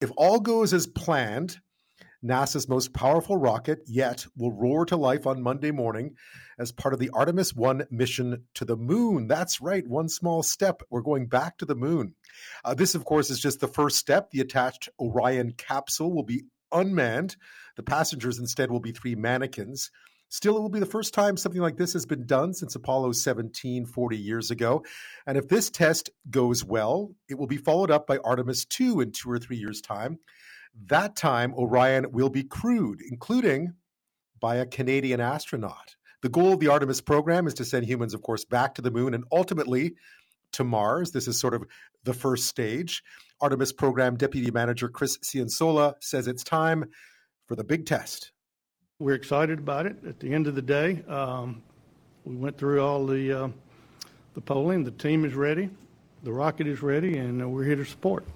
if all goes as planned, NASA's most powerful rocket yet will roar to life on Monday morning as part of the Artemis 1 mission to the moon. That's right, one small step. We're going back to the moon. Uh, this, of course, is just the first step. The attached Orion capsule will be unmanned. The passengers instead will be three mannequins. Still, it will be the first time something like this has been done since Apollo 17 40 years ago. And if this test goes well, it will be followed up by Artemis 2 in two or three years' time. That time, Orion will be crewed, including by a Canadian astronaut. The goal of the Artemis program is to send humans, of course, back to the moon and ultimately to Mars. This is sort of the first stage. Artemis program deputy manager Chris Ciansola says it's time for the big test. We're excited about it. At the end of the day, um, we went through all the uh, the polling. The team is ready, the rocket is ready, and uh, we're here to support.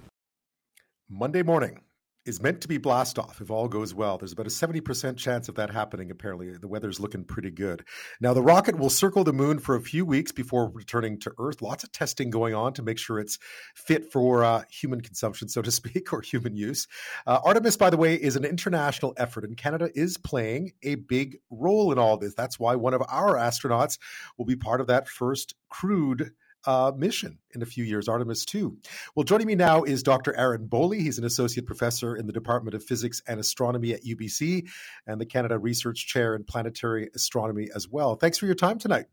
Monday morning, is meant to be blast off if all goes well. There's about a 70% chance of that happening, apparently. The weather's looking pretty good. Now, the rocket will circle the moon for a few weeks before returning to Earth. Lots of testing going on to make sure it's fit for uh, human consumption, so to speak, or human use. Uh, Artemis, by the way, is an international effort, and Canada is playing a big role in all this. That's why one of our astronauts will be part of that first crewed uh, mission in a few years, Artemis 2. Well, joining me now is Dr. Aaron Boley. He's an associate professor in the Department of Physics and Astronomy at UBC and the Canada Research Chair in Planetary Astronomy as well. Thanks for your time tonight.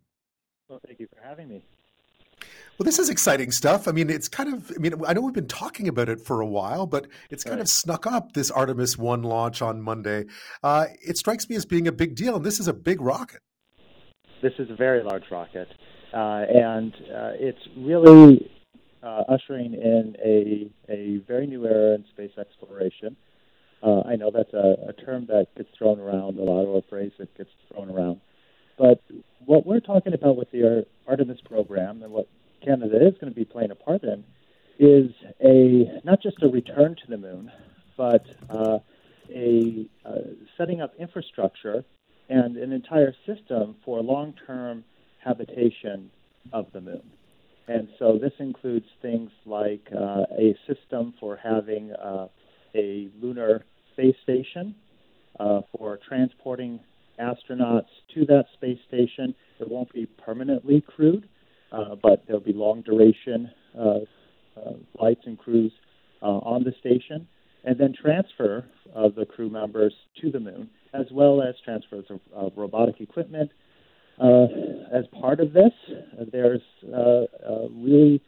Well, thank you for having me. Well, this is exciting stuff. I mean, it's kind of, I mean, I know we've been talking about it for a while, but it's kind right. of snuck up this Artemis 1 launch on Monday. Uh, it strikes me as being a big deal, and this is a big rocket. This is a very large rocket. Uh, and uh, it's really uh, ushering in a, a very new era in space exploration. Uh, I know that's a, a term that gets thrown around a lot, or a phrase that gets thrown around. But what we're talking about with the Artemis program and what Canada is going to be playing a part in is a not just a return to the moon, but uh, a uh, setting up infrastructure and an entire system for long-term habitation of the moon. And so this includes things like uh, a system for having uh, a lunar space station, uh, for transporting astronauts to that space station. It won't be permanently crewed, uh, but there'll be long duration uh, uh, flights and crews on the station, and then transfer of the crew members to the moon, as well as transfers of, of robotic equipment uh, as part of this, uh, there's uh, a really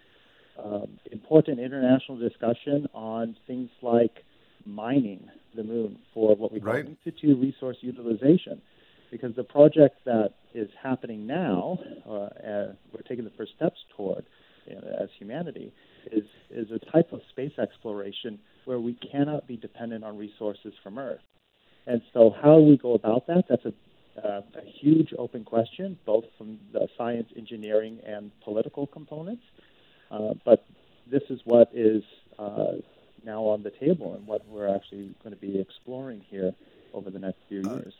um, important international discussion on things like mining the moon for what we call right. in situ resource utilization. Because the project that is happening now, uh, we're taking the first steps toward you know, as humanity, is, is a type of space exploration where we cannot be dependent on resources from Earth. And so, how we go about that, that's a uh, a huge open question, both from the science, engineering, and political components. Uh, but this is what is uh, now on the table and what we're actually going to be exploring here over the next few uh, years.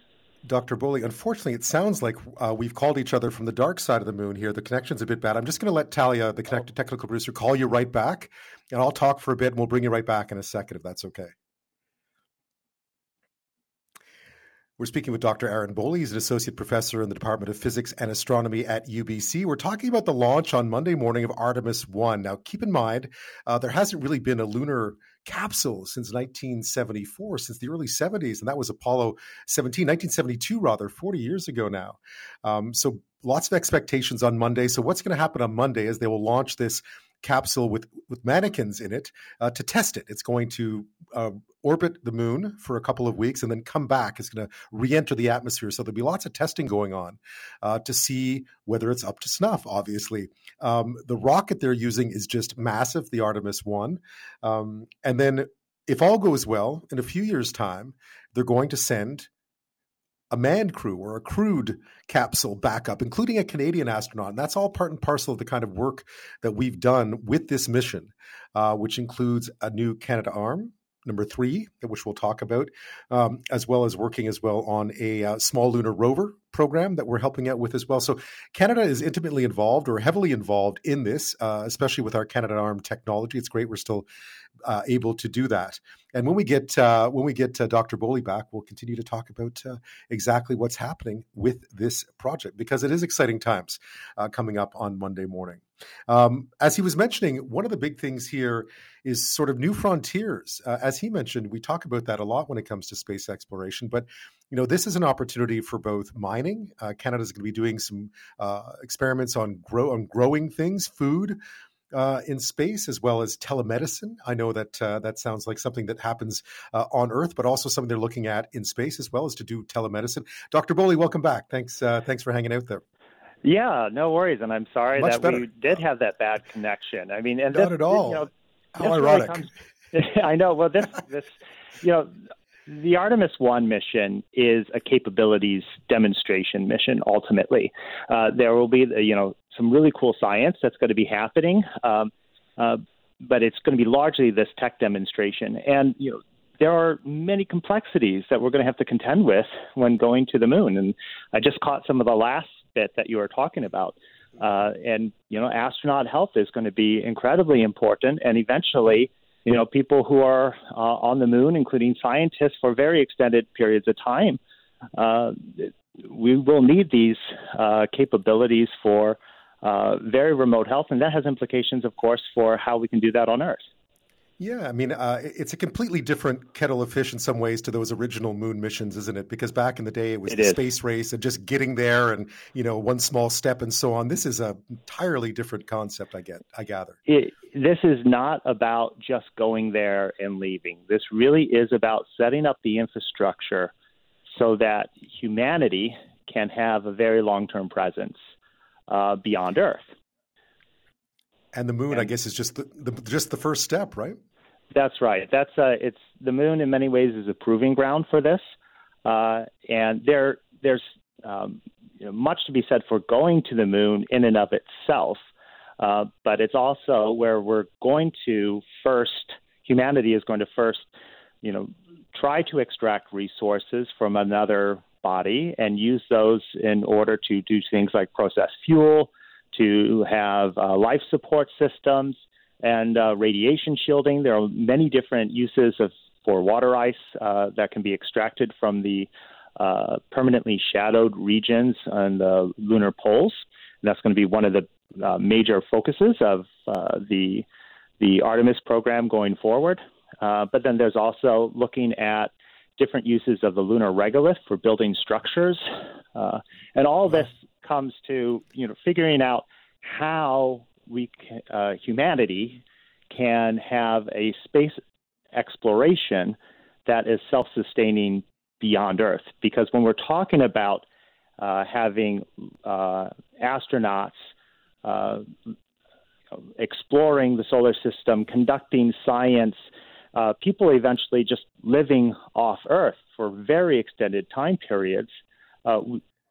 Dr. Boley, unfortunately, it sounds like uh, we've called each other from the dark side of the moon here. The connection's a bit bad. I'm just going to let Talia, the connected technical producer, call you right back, and I'll talk for a bit, and we'll bring you right back in a second if that's okay. We're speaking with Dr. Aaron Boley. He's an associate professor in the Department of Physics and Astronomy at UBC. We're talking about the launch on Monday morning of Artemis 1. Now, keep in mind, uh, there hasn't really been a lunar capsule since 1974, since the early 70s, and that was Apollo 17, 1972, rather, 40 years ago now. Um, so, lots of expectations on Monday. So, what's going to happen on Monday is they will launch this capsule with with mannequins in it uh, to test it. It's going to uh, orbit the moon for a couple of weeks and then come back. It's going to re-enter the atmosphere. So there'll be lots of testing going on uh, to see whether it's up to snuff. Obviously, um, the rocket they're using is just massive, the Artemis One, um, and then if all goes well, in a few years' time, they're going to send a manned crew or a crewed capsule backup, including a Canadian astronaut. And that's all part and parcel of the kind of work that we've done with this mission, uh, which includes a new Canadarm, number three, which we'll talk about, um, as well as working as well on a uh, small lunar rover program that we're helping out with as well. So Canada is intimately involved or heavily involved in this, uh, especially with our Canadarm technology. It's great we're still uh, able to do that. And when we get uh, when we get uh, Dr. Boley back, we'll continue to talk about uh, exactly what's happening with this project because it is exciting times uh, coming up on Monday morning. Um, as he was mentioning, one of the big things here is sort of new frontiers. Uh, as he mentioned, we talk about that a lot when it comes to space exploration. But you know, this is an opportunity for both mining. Canada is going to be doing some experiments on grow on growing things, food uh, in space as well as telemedicine. I know that uh, that sounds like something that happens uh, on Earth, but also something they're looking at in space as well as to do telemedicine. Dr. Boley, welcome back. Thanks, uh, thanks for hanging out there. Yeah, no worries, and I'm sorry Much that better. we did have that bad connection. I mean, and not this, at all. You know, How ironic. Really comes, I know. Well, this this you know the Artemis 1 mission is a capabilities demonstration mission ultimately. Uh, there will be, you know, some really cool science that's going to be happening, um, uh, but it's going to be largely this tech demonstration. And, you know, there are many complexities that we're going to have to contend with when going to the moon. And I just caught some of the last bit that you were talking about. Uh, and, you know, astronaut health is going to be incredibly important. And eventually, you know, people who are uh, on the moon, including scientists, for very extended periods of time. Uh, we will need these uh, capabilities for uh, very remote health, and that has implications, of course, for how we can do that on Earth. Yeah, I mean, uh, it's a completely different kettle of fish in some ways to those original moon missions, isn't it? Because back in the day, it was it the is. space race and just getting there, and you know, one small step and so on. This is a entirely different concept. I get, I gather. It, this is not about just going there and leaving. This really is about setting up the infrastructure so that humanity can have a very long-term presence uh, beyond Earth. And the moon, and, I guess, is just the, the, just the first step, right? That's right. That's uh, it's the moon in many ways is a proving ground for this, uh, and there there's um, you know, much to be said for going to the moon in and of itself, uh, but it's also where we're going to first humanity is going to first you know try to extract resources from another body and use those in order to do things like process fuel to have uh, life support systems and uh, radiation shielding. There are many different uses of for water ice uh, that can be extracted from the uh, permanently shadowed regions on the lunar poles. And that's going to be one of the uh, major focuses of uh, the the Artemis program going forward. but then there's also looking at different uses of the lunar regolith for building structures, and all this comes to you know figuring out how we uh, humanity can have a space exploration that is self-sustaining beyond Earth. Because when we're talking about uh, having uh, astronauts uh, exploring the solar system, conducting science, uh, people eventually just living off Earth for very extended time periods, uh,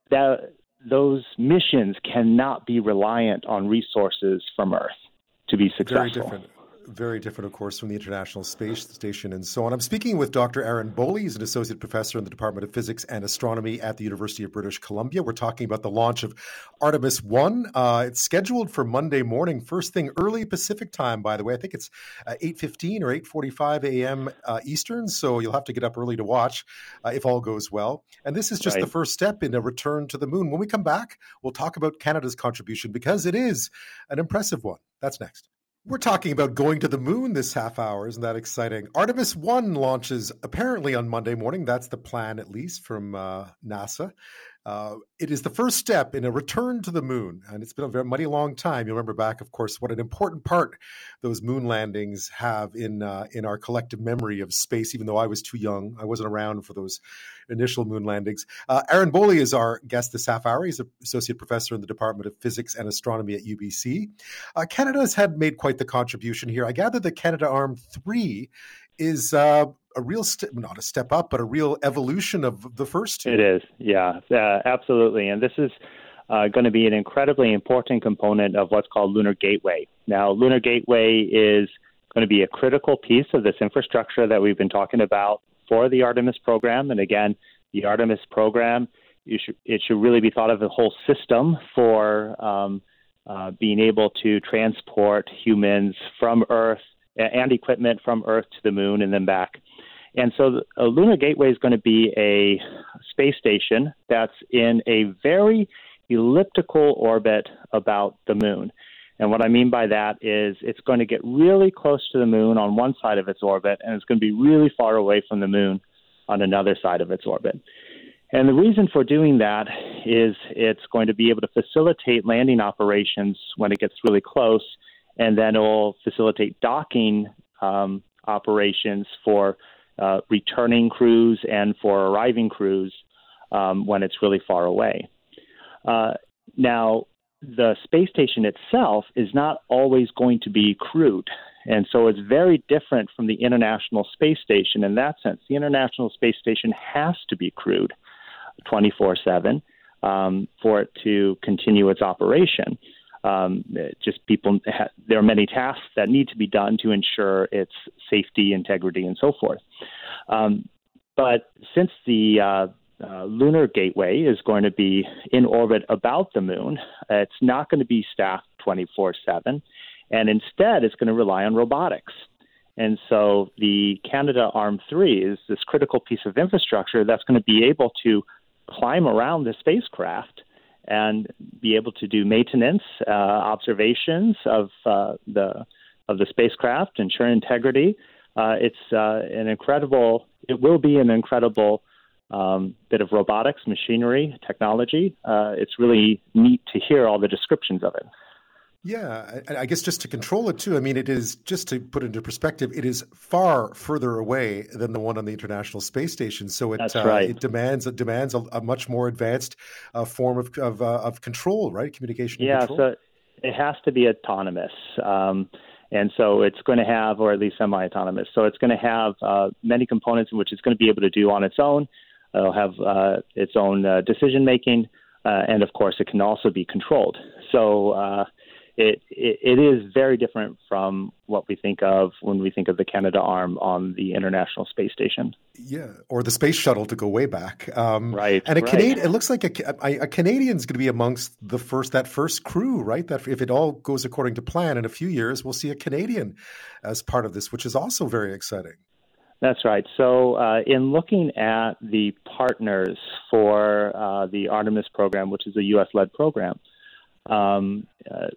that those missions cannot be reliant on resources from Earth to be successful. Very different very different, of course, from the International Space Station and so on. I'm speaking with Dr. Aaron Boley. He's an associate professor in the Department of Physics and Astronomy at the University of British Columbia. We're talking about the launch of Artemis 1. Uh, it's scheduled for Monday morning, first thing early Pacific time, by the way. I think it's uh, 8.15 or 8.45 a.m. Uh, Eastern, so you'll have to get up early to watch uh, if all goes well. And this is just right. the first step in a return to the moon. When we come back, we'll talk about Canada's contribution because it is an impressive one. That's next. We're talking about going to the moon this half hour. Isn't that exciting? Artemis 1 launches apparently on Monday morning. That's the plan, at least, from uh, NASA. Uh, it is the first step in a return to the moon, and it's been a very mighty long time. You remember back, of course, what an important part those moon landings have in uh, in our collective memory of space. Even though I was too young, I wasn't around for those initial moon landings. Uh, Aaron Boley is our guest this half hour. He's an associate professor in the Department of Physics and Astronomy at UBC. Uh, Canada has had made quite the contribution here. I gather that Canadarm Three is uh, a real step, not a step up, but a real evolution of the first two. It is, yeah, uh, absolutely. And this is uh, going to be an incredibly important component of what's called Lunar Gateway. Now, Lunar Gateway is going to be a critical piece of this infrastructure that we've been talking about for the Artemis program. And again, the Artemis program should, it should really be thought of as a whole system for um, uh, being able to transport humans from Earth and equipment from Earth to the moon and then back. And so, a lunar gateway is going to be a space station that's in a very elliptical orbit about the moon. And what I mean by that is it's going to get really close to the moon on one side of its orbit, and it's going to be really far away from the moon on another side of its orbit. And the reason for doing that is it's going to be able to facilitate landing operations when it gets really close, and then it will facilitate docking um, operations for uh, returning crews and for arriving crews um, when it's really far away. Uh, now, the space station itself is not always going to be crewed. And so it's very different from the International Space Station in that sense. The International Space Station has to be crewed 24 7 um, for it to continue its operation. Um, just people, ha- there are many tasks that need to be done to ensure its safety, integrity, and so forth. Um, but since the uh, uh, lunar gateway is going to be in orbit about the moon, it's not going to be staffed 24 7, and instead it's going to rely on robotics. And so the Canadarm 3 is this critical piece of infrastructure that's going to be able to climb around the spacecraft and be able to do maintenance, uh, observations of uh, the of the spacecraft, ensure integrity. Uh, it's uh, an incredible. It will be an incredible um, bit of robotics, machinery, technology. Uh, it's really neat to hear all the descriptions of it. Yeah, I guess just to control it too. I mean, it is just to put into perspective. It is far further away than the one on the International Space Station, so it uh, right. it demands it demands a, a much more advanced uh, form of of, uh, of, control, right? Communication. Yeah, so it has to be autonomous, um, and so it's going to have, or at least semi-autonomous. So it's going to have uh, many components in which it's going to be able to do on its own. It'll have uh, its own uh, decision making, and of course, it can also be controlled. So it, it, it is very different from what we think of when we think of the Canadarm on the International Space Station. Yeah, or the space shuttle to go way back. Um, right. And a right. Canadian, it looks like a, a, a Canadian is going to be amongst the first that first crew, right? That if it all goes according to plan, in a few years we'll see a Canadian as part of this, which is also very exciting. That's right. So, uh, in looking at the partners for uh, the Artemis program, which is a U.S. led program, um, uh,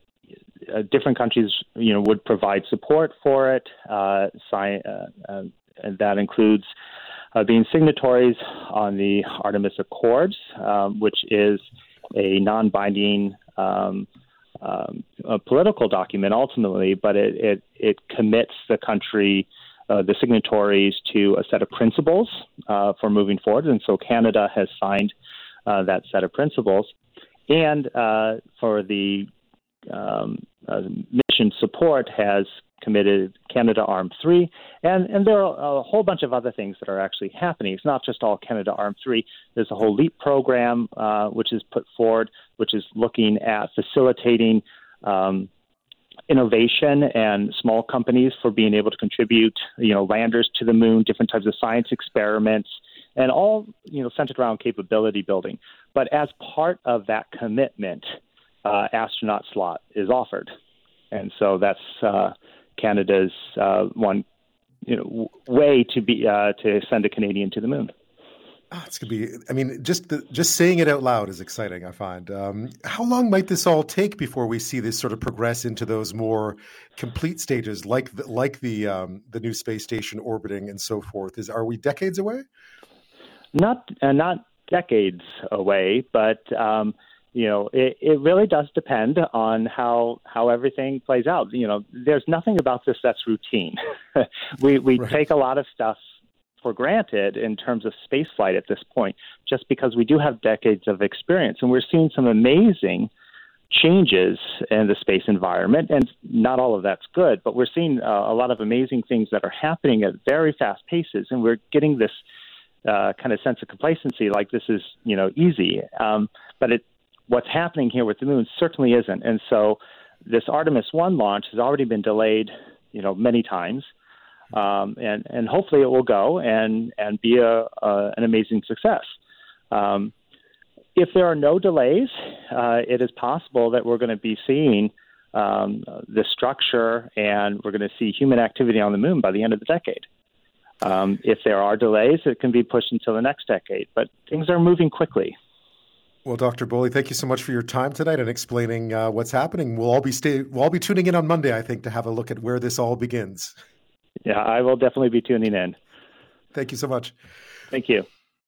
uh, different countries, you know, would provide support for it. Uh, sci- uh, uh that includes uh, being signatories on the Artemis Accords, um, which is a non-binding um, um, a political document ultimately, but it, it, it commits the country, uh, the signatories, to a set of principles for moving forward. And so Canada has signed that set of principles. And for the um, uh, mission support has committed Canadarm 3, and, and there are a whole bunch of other things that are actually happening. It's not just all Canadarm 3. There's a whole LEAP program uh, which is put forward, which is looking at facilitating um, innovation and small companies for being able to contribute, you know, landers to the moon, different types of science experiments, and all, you know, centered around capability building. But as part of that commitment, uh, astronaut slot is offered, and so that's uh, Canada's uh, one you know, way to be uh, to send a Canadian to the moon. Oh, it's gonna be. I mean, just the, just saying it out loud is exciting. I find. Um, how long might this all take before we see this sort of progress into those more complete stages, like the, like the um, the new space station orbiting and so forth? Is are we decades away? Not uh, not decades away, but um, you know, it, it really does depend on how how everything plays out. You know, there's nothing about this that's routine. we we right. take a lot of stuff for granted in terms of spaceflight at this point, just because we do have decades of experience, and we're seeing some amazing changes in the space environment, and not all of that's good, but we're seeing uh, a lot of amazing things that are happening at very fast paces, and we're getting this uh, kind of sense of complacency, like this is you know easy, um, but it what's happening here with the moon certainly isn't. And so this Artemis 1 launch has already been delayed, you know, many times. Um, and, and hopefully it will go and, and be a, an amazing success. Um, if there are no delays, uh, it is possible that we're going to be seeing um, the structure and we're going to see human activity on the moon by the end of the decade. Um, if there are delays, it can be pushed until the next decade, but things are moving quickly. Well, Dr. Boley, thank you so much for your time tonight and explaining uh, what's happening. We'll all be stay- we'll all be tuning in on Monday, I think, to have a look at where this all begins. Yeah, I will definitely be tuning in. Thank you so much. Thank you.